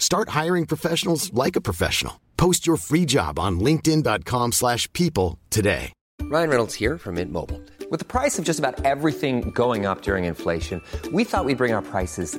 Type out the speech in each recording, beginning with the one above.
Start hiring professionals like a professional. Post your free job on linkedin.com/people slash people today. Ryan Reynolds here from Mint Mobile. With the price of just about everything going up during inflation, we thought we'd bring our prices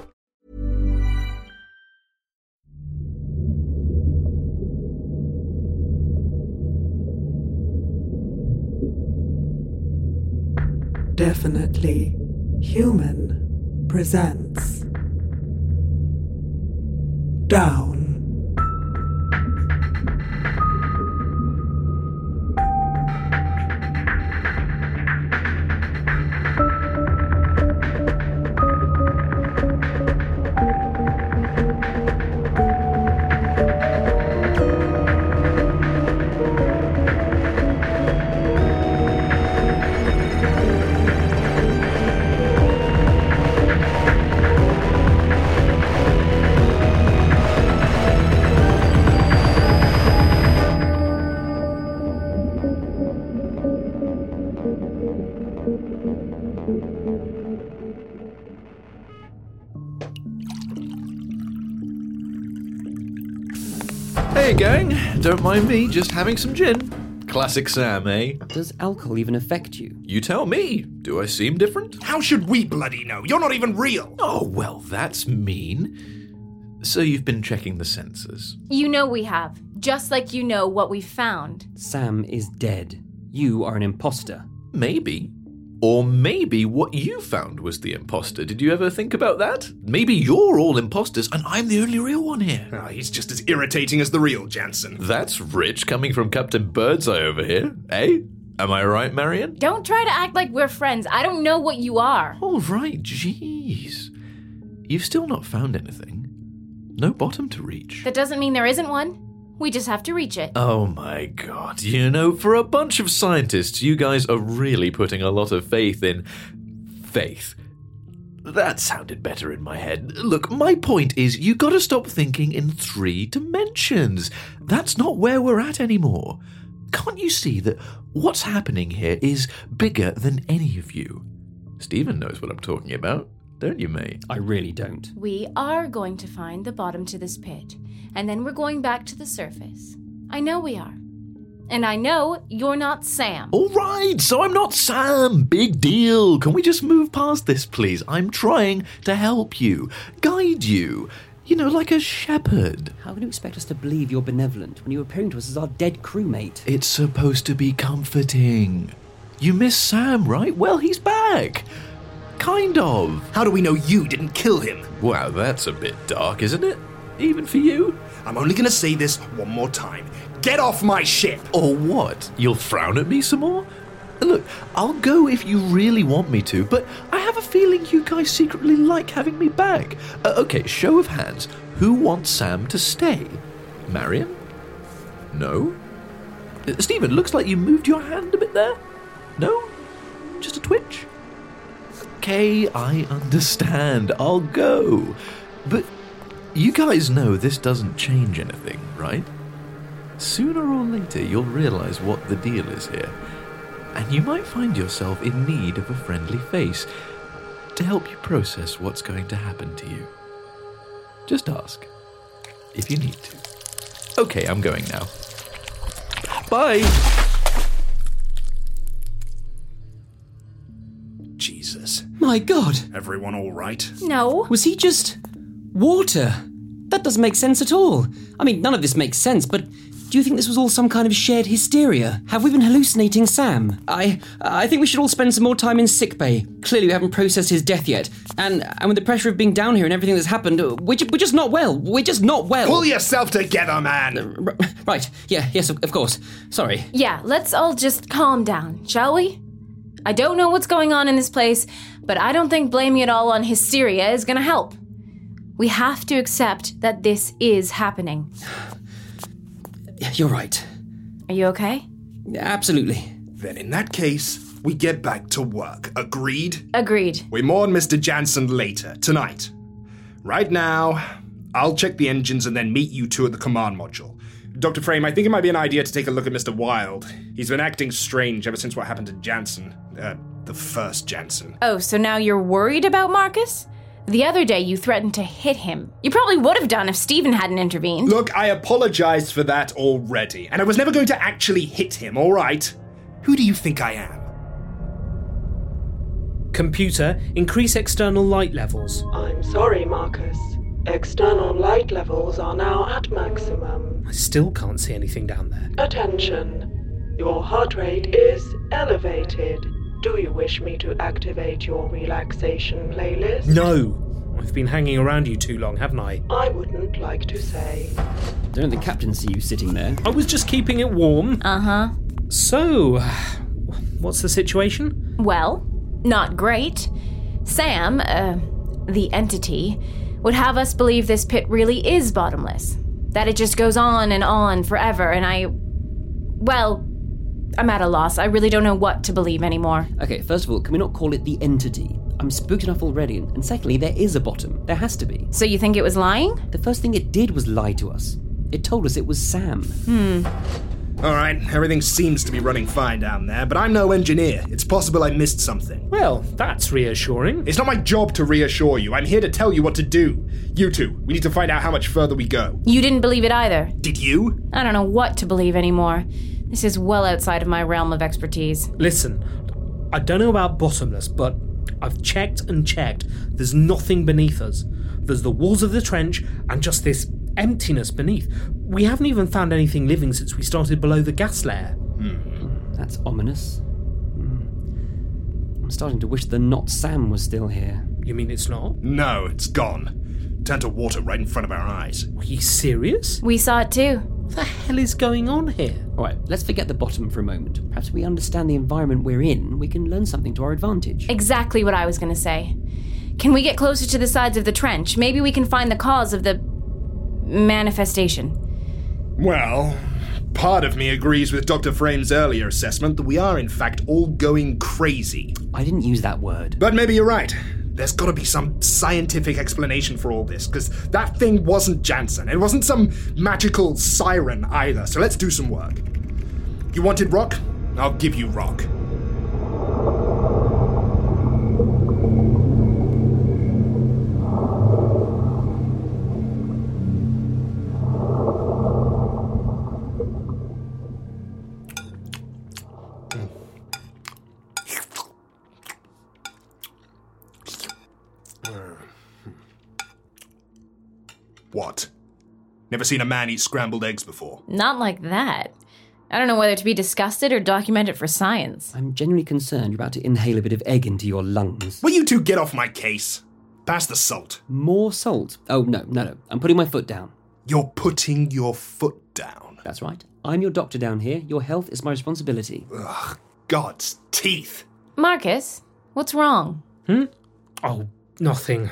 Definitely human presents Down. Don't mind me, just having some gin. Classic Sam, eh? Does alcohol even affect you? You tell me. Do I seem different? How should we bloody know? You're not even real. Oh, well, that's mean. So you've been checking the sensors. You know we have, just like you know what we found. Sam is dead. You are an imposter. Maybe. Or maybe what you found was the imposter. Did you ever think about that? Maybe you're all imposters and I'm the only real one here. Ah, he's just as irritating as the real Jansen. That's rich coming from Captain Birdseye over here, eh? Am I right, Marion? Don't try to act like we're friends. I don't know what you are. All right, jeez. You've still not found anything. No bottom to reach. That doesn't mean there isn't one. We just have to reach it. Oh my god. You know, for a bunch of scientists, you guys are really putting a lot of faith in. faith. That sounded better in my head. Look, my point is, you gotta stop thinking in three dimensions. That's not where we're at anymore. Can't you see that what's happening here is bigger than any of you? Stephen knows what I'm talking about, don't you, mate? I really don't. We are going to find the bottom to this pit, and then we're going back to the surface. I know we are. And I know you're not Sam. All right, so I'm not Sam. Big deal. Can we just move past this, please? I'm trying to help you, guide you. You know, like a shepherd. How can you expect us to believe you're benevolent when you're appearing to us as our dead crewmate? It's supposed to be comforting. You miss Sam, right? Well, he's back. Kind of. How do we know you didn't kill him? Wow, that's a bit dark, isn't it? Even for you? I'm only gonna say this one more time. Get off my ship! Or what? You'll frown at me some more? Look, I'll go if you really want me to, but I have a feeling you guys secretly like having me back. Uh, okay, show of hands. Who wants Sam to stay? Marion? No? Uh, Stephen, looks like you moved your hand a bit there. No? Just a twitch? Okay, I understand. I'll go. But you guys know this doesn't change anything, right? Sooner or later, you'll realize what the deal is here. And you might find yourself in need of a friendly face to help you process what's going to happen to you. Just ask if you need to. Okay, I'm going now. Bye! My god! Everyone all right? No. Was he just. water? That doesn't make sense at all. I mean, none of this makes sense, but Do you think this was all some kind of shared hysteria? Have we been hallucinating Sam? I I think we should all spend some more time in sickbay. Clearly, we haven't processed his death yet, and and with the pressure of being down here and everything that's happened, we're, ju- we're just not well. We're just not well. Pull yourself together, man. Uh, r- right? Yeah. Yes. Of, of course. Sorry. Yeah, let's all just calm down, shall we? I don't know what's going on in this place, but I don't think blaming it all on hysteria is gonna help. We have to accept that this is happening. You're right. Are you okay? Absolutely. Then in that case, we get back to work. Agreed? Agreed. We mourn Mr. Jansen later, tonight. Right now, I'll check the engines and then meet you two at the command module. Dr. Frame, I think it might be an idea to take a look at Mr. Wilde. He's been acting strange ever since what happened to Jansen. Uh, the first Jansen. Oh, so now you're worried about Marcus? The other day you threatened to hit him. You probably would have done if Stephen hadn't intervened. Look, I apologized for that already, and I was never going to actually hit him, alright? Who do you think I am? Computer, increase external light levels. I'm sorry, Marcus. External light levels are now at maximum. I still can't see anything down there. Attention. Your heart rate is elevated. Do you wish me to activate your relaxation playlist? No! I've been hanging around you too long, haven't I? I wouldn't like to say. Don't the captain see you sitting there? I was just keeping it warm. Uh huh. So, what's the situation? Well, not great. Sam, uh, the entity, would have us believe this pit really is bottomless. That it just goes on and on forever, and I. Well, I'm at a loss. I really don't know what to believe anymore. Okay, first of all, can we not call it the entity? I'm spooked enough already, and secondly, there is a bottom. There has to be. So you think it was lying? The first thing it did was lie to us. It told us it was Sam. Hmm. Alright, everything seems to be running fine down there, but I'm no engineer. It's possible I missed something. Well, that's reassuring. It's not my job to reassure you. I'm here to tell you what to do. You two, we need to find out how much further we go. You didn't believe it either. Did you? I don't know what to believe anymore. This is well outside of my realm of expertise. Listen, I don't know about bottomless, but I've checked and checked. There's nothing beneath us. There's the walls of the trench and just this emptiness beneath. We haven't even found anything living since we started below the gas layer. That's ominous. Hmm. I'm starting to wish the not Sam was still here. You mean it's not? No, it's gone. Turned to water right in front of our eyes. Are you serious? We saw it too. What the hell is going on here? All right, let's forget the bottom for a moment. Perhaps if we understand the environment we're in, we can learn something to our advantage. Exactly what I was going to say. Can we get closer to the sides of the trench? Maybe we can find the cause of the manifestation. Well, part of me agrees with Dr. Frame's earlier assessment that we are, in fact, all going crazy. I didn't use that word. But maybe you're right. There's gotta be some scientific explanation for all this, because that thing wasn't Jansen. It wasn't some magical siren either, so let's do some work. You wanted rock? I'll give you rock. What? Never seen a man eat scrambled eggs before. Not like that. I don't know whether to be disgusted or document it for science. I'm genuinely concerned you're about to inhale a bit of egg into your lungs. Will you two get off my case? Pass the salt. More salt? Oh, no, no, no. I'm putting my foot down. You're putting your foot down. That's right. I'm your doctor down here. Your health is my responsibility. Ugh, God's teeth. Marcus, what's wrong? Hmm? Oh, nothing.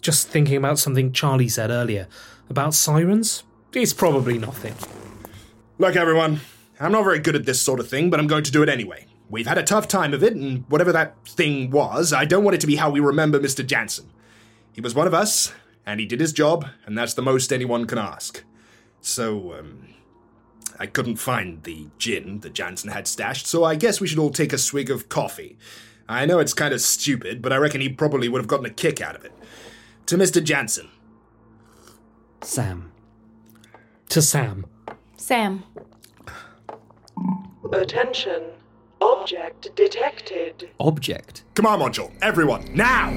Just thinking about something Charlie said earlier about sirens. It's probably nothing. Look, everyone, I'm not very good at this sort of thing, but I'm going to do it anyway. We've had a tough time of it, and whatever that thing was, I don't want it to be how we remember Mr. Jansen. He was one of us, and he did his job, and that's the most anyone can ask. So, um, I couldn't find the gin that Jansen had stashed, so I guess we should all take a swig of coffee. I know it's kind of stupid, but I reckon he probably would have gotten a kick out of it. To Mr. Jansen. Sam. To Sam. Sam. Attention. Object detected. Object? Command module, everyone, now!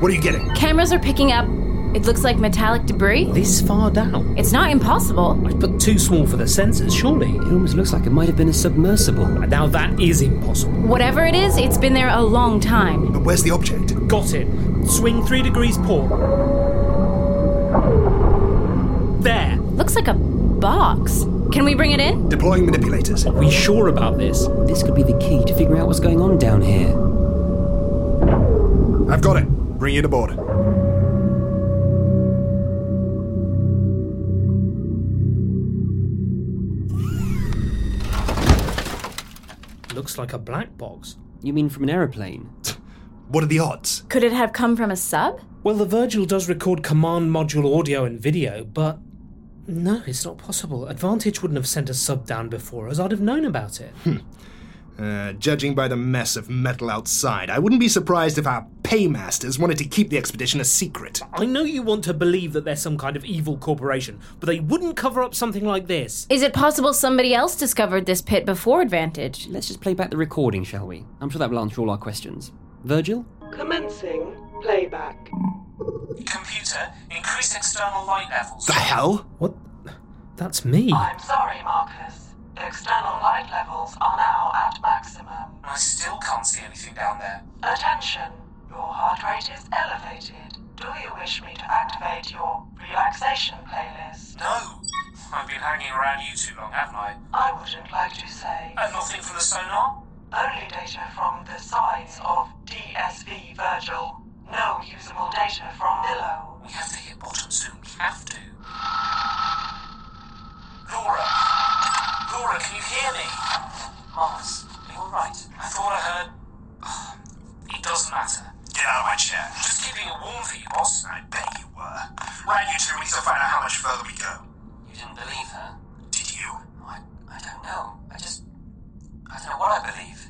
What are you getting? Cameras are picking up it looks like metallic debris. This far down? It's not impossible. But too small for the sensors, surely. It almost looks like it might have been a submersible. Now that is impossible. Whatever it is, it's been there a long time. But where's the object? Got it. Swing three degrees port. There. Looks like a box. Can we bring it in? Deploying manipulators. Are we sure about this? This could be the key to figure out what's going on down here. I've got it. Bring it aboard. Looks like a black box. You mean from an aeroplane? What are the odds? Could it have come from a sub? Well, the Virgil does record command module audio and video, but no, it's not possible. Advantage wouldn't have sent a sub down before us. I'd have known about it. Hmm. Uh, judging by the mess of metal outside, I wouldn't be surprised if our paymasters wanted to keep the expedition a secret. I know you want to believe that they're some kind of evil corporation, but they wouldn't cover up something like this. Is it possible somebody else discovered this pit before Advantage? Let's just play back the recording, shall we? I'm sure that will answer all our questions. Virgil? Commencing playback. Computer, increase external light levels. The hell? What? That's me. I'm sorry, Marcus. External light levels are now at maximum. I still can't see anything down there. Attention, your heart rate is elevated. Do you wish me to activate your relaxation playlist? No. I've been hanging around you too long, haven't I? I wouldn't like to say. And nothing from the sonar? Only data from the sides of DSV Virgil. No usable data from below. We have to hit bottom soon. We have to. Laura! Laura, can you hear me? Mars, are you alright? I thought I heard. It doesn't matter. Get out of my chair. Just keeping it warm for you, boss. I bet you were. Right, you two, we need to find out how much further we go. You didn't believe her? Did you? I, I don't know. I just. I don't know what I believe.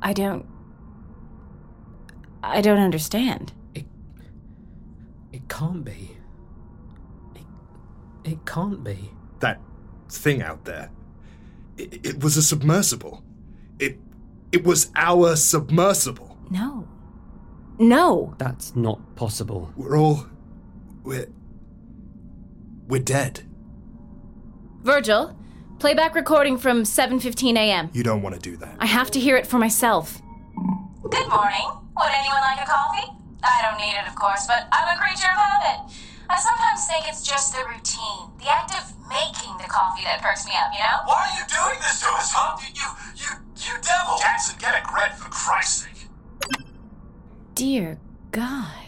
I don't. I don't understand. It... It can't be. It, it can't be. That thing out there. It, it was a submersible. It it was our submersible. No. No. That's not possible. We're all we're we're dead. Virgil, playback recording from 7:15 a.m. You don't want to do that. I have to hear it for myself. Good morning. Would anyone like a coffee? I don't need it, of course, but I'm a creature of habit. I sometimes think it's just the routine, the act of making the coffee that perks me up, you know? Why are you doing this to us, huh? You, you, you, you devil! Jansen, get a grip for Christ's sake. Dear God.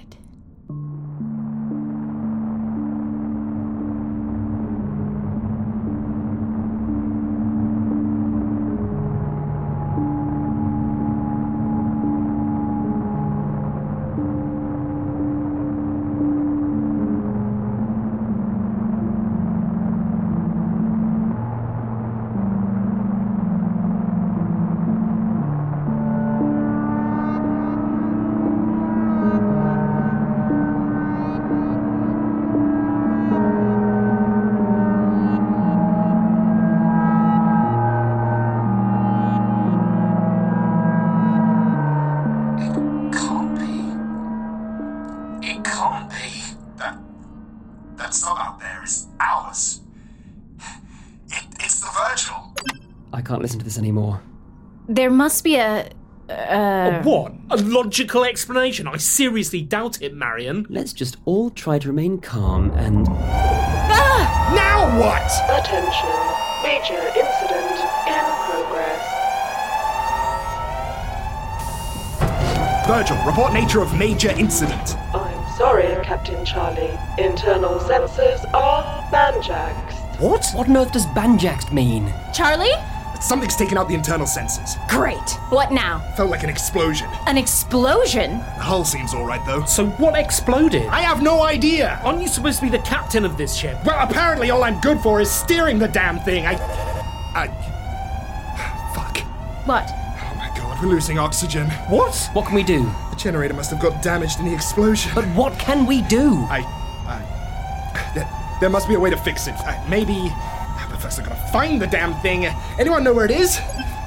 Listen to this anymore. There must be a. Uh, What? A logical explanation? I seriously doubt it, Marion. Let's just all try to remain calm and. Ah! Now what? Attention, major incident in progress. Virgil, report nature of major incident. I'm sorry, Captain Charlie. Internal sensors are banjaxed. What? What on earth does banjaxed mean? Charlie? Something's taken out the internal sensors. Great. What now? Felt like an explosion. An explosion? The hull seems alright though. So what exploded? I have no idea! Aren't you supposed to be the captain of this ship? Well, apparently all I'm good for is steering the damn thing. I. I. Fuck. What? Oh my god, we're losing oxygen. What? What can we do? The generator must have got damaged in the explosion. But what can we do? I. I. There, there must be a way to fix it. Uh, maybe. How the fuck's gonna find the damn thing? Anyone know where it is?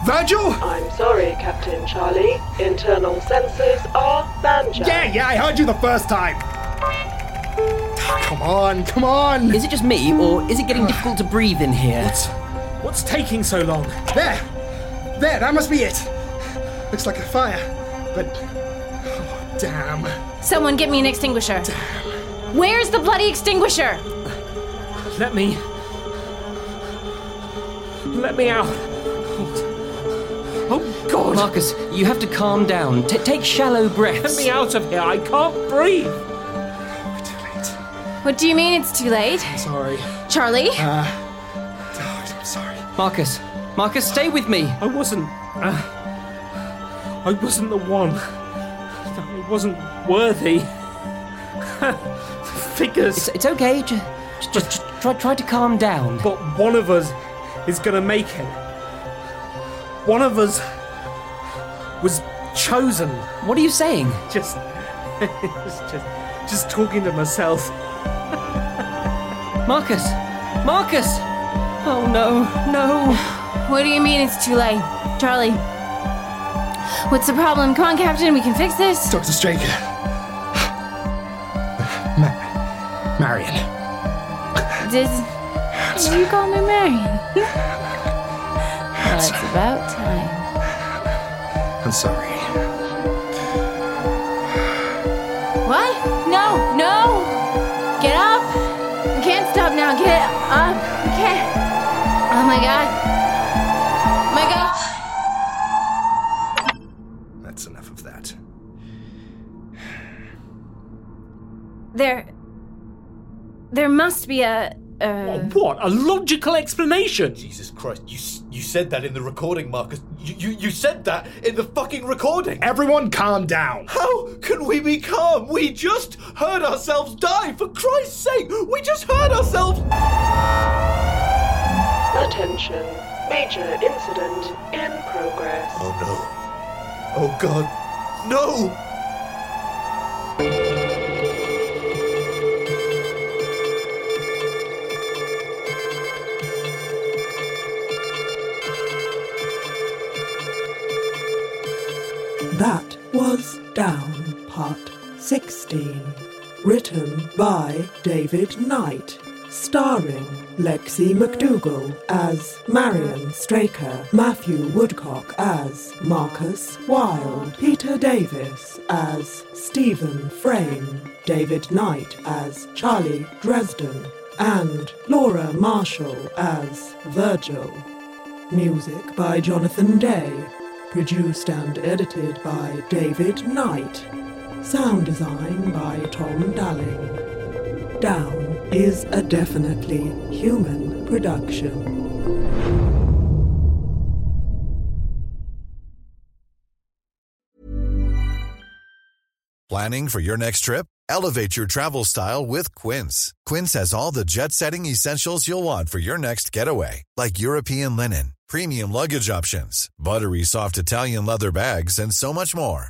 Virgil? I'm sorry, Captain Charlie. Internal sensors are banjo. Yeah, yeah, I heard you the first time. Come on, come on. Is it just me, or is it getting difficult to breathe in here? What's, what's taking so long? There. There, that must be it. Looks like a fire. But. Oh, damn. Someone get me an extinguisher. Damn. Where's the bloody extinguisher? Let me. Let me out. Oh, God. Marcus, you have to calm down. T- take shallow breaths. Let me out of here. I can't breathe. We're too late. What do you mean it's too late? I'm Sorry. Charlie? Uh. Oh, I'm sorry. Marcus, Marcus, stay with me. I wasn't. Uh, I wasn't the one. I wasn't worthy. Figures. It's, it's okay. Just, just, just try, try to calm down. But one of us is gonna make it. One of us was chosen. What are you saying? Just, just, just, just talking to myself. Marcus, Marcus. Oh no, no. What do you mean it's too late? Charlie. What's the problem? Come on, Captain, we can fix this. Dr. Straker. Ma- Marion. Did, did you call me Marion? well, it's about time. I'm sorry. What? No, no! Get up! We can't stop now. Get up! We can't. Oh my god. Oh my god. That's enough of that. There. There must be a. a uh, What? A logical explanation? Jesus Christ, you you said that in the recording, Marcus. You, you you said that in the fucking recording. Everyone calm down. How can we be calm? We just heard ourselves die. For Christ's sake, we just heard ourselves. Attention. Major incident in progress. Oh no. Oh God. No. 16. Written by David Knight. Starring Lexi McDougall as Marion Straker, Matthew Woodcock as Marcus Wilde, Peter Davis as Stephen Frame, David Knight as Charlie Dresden, and Laura Marshall as Virgil. Music by Jonathan Day. Produced and edited by David Knight. Sound design by Tom Dalling. Down is a definitely human production. Planning for your next trip? Elevate your travel style with Quince. Quince has all the jet setting essentials you'll want for your next getaway, like European linen, premium luggage options, buttery soft Italian leather bags, and so much more.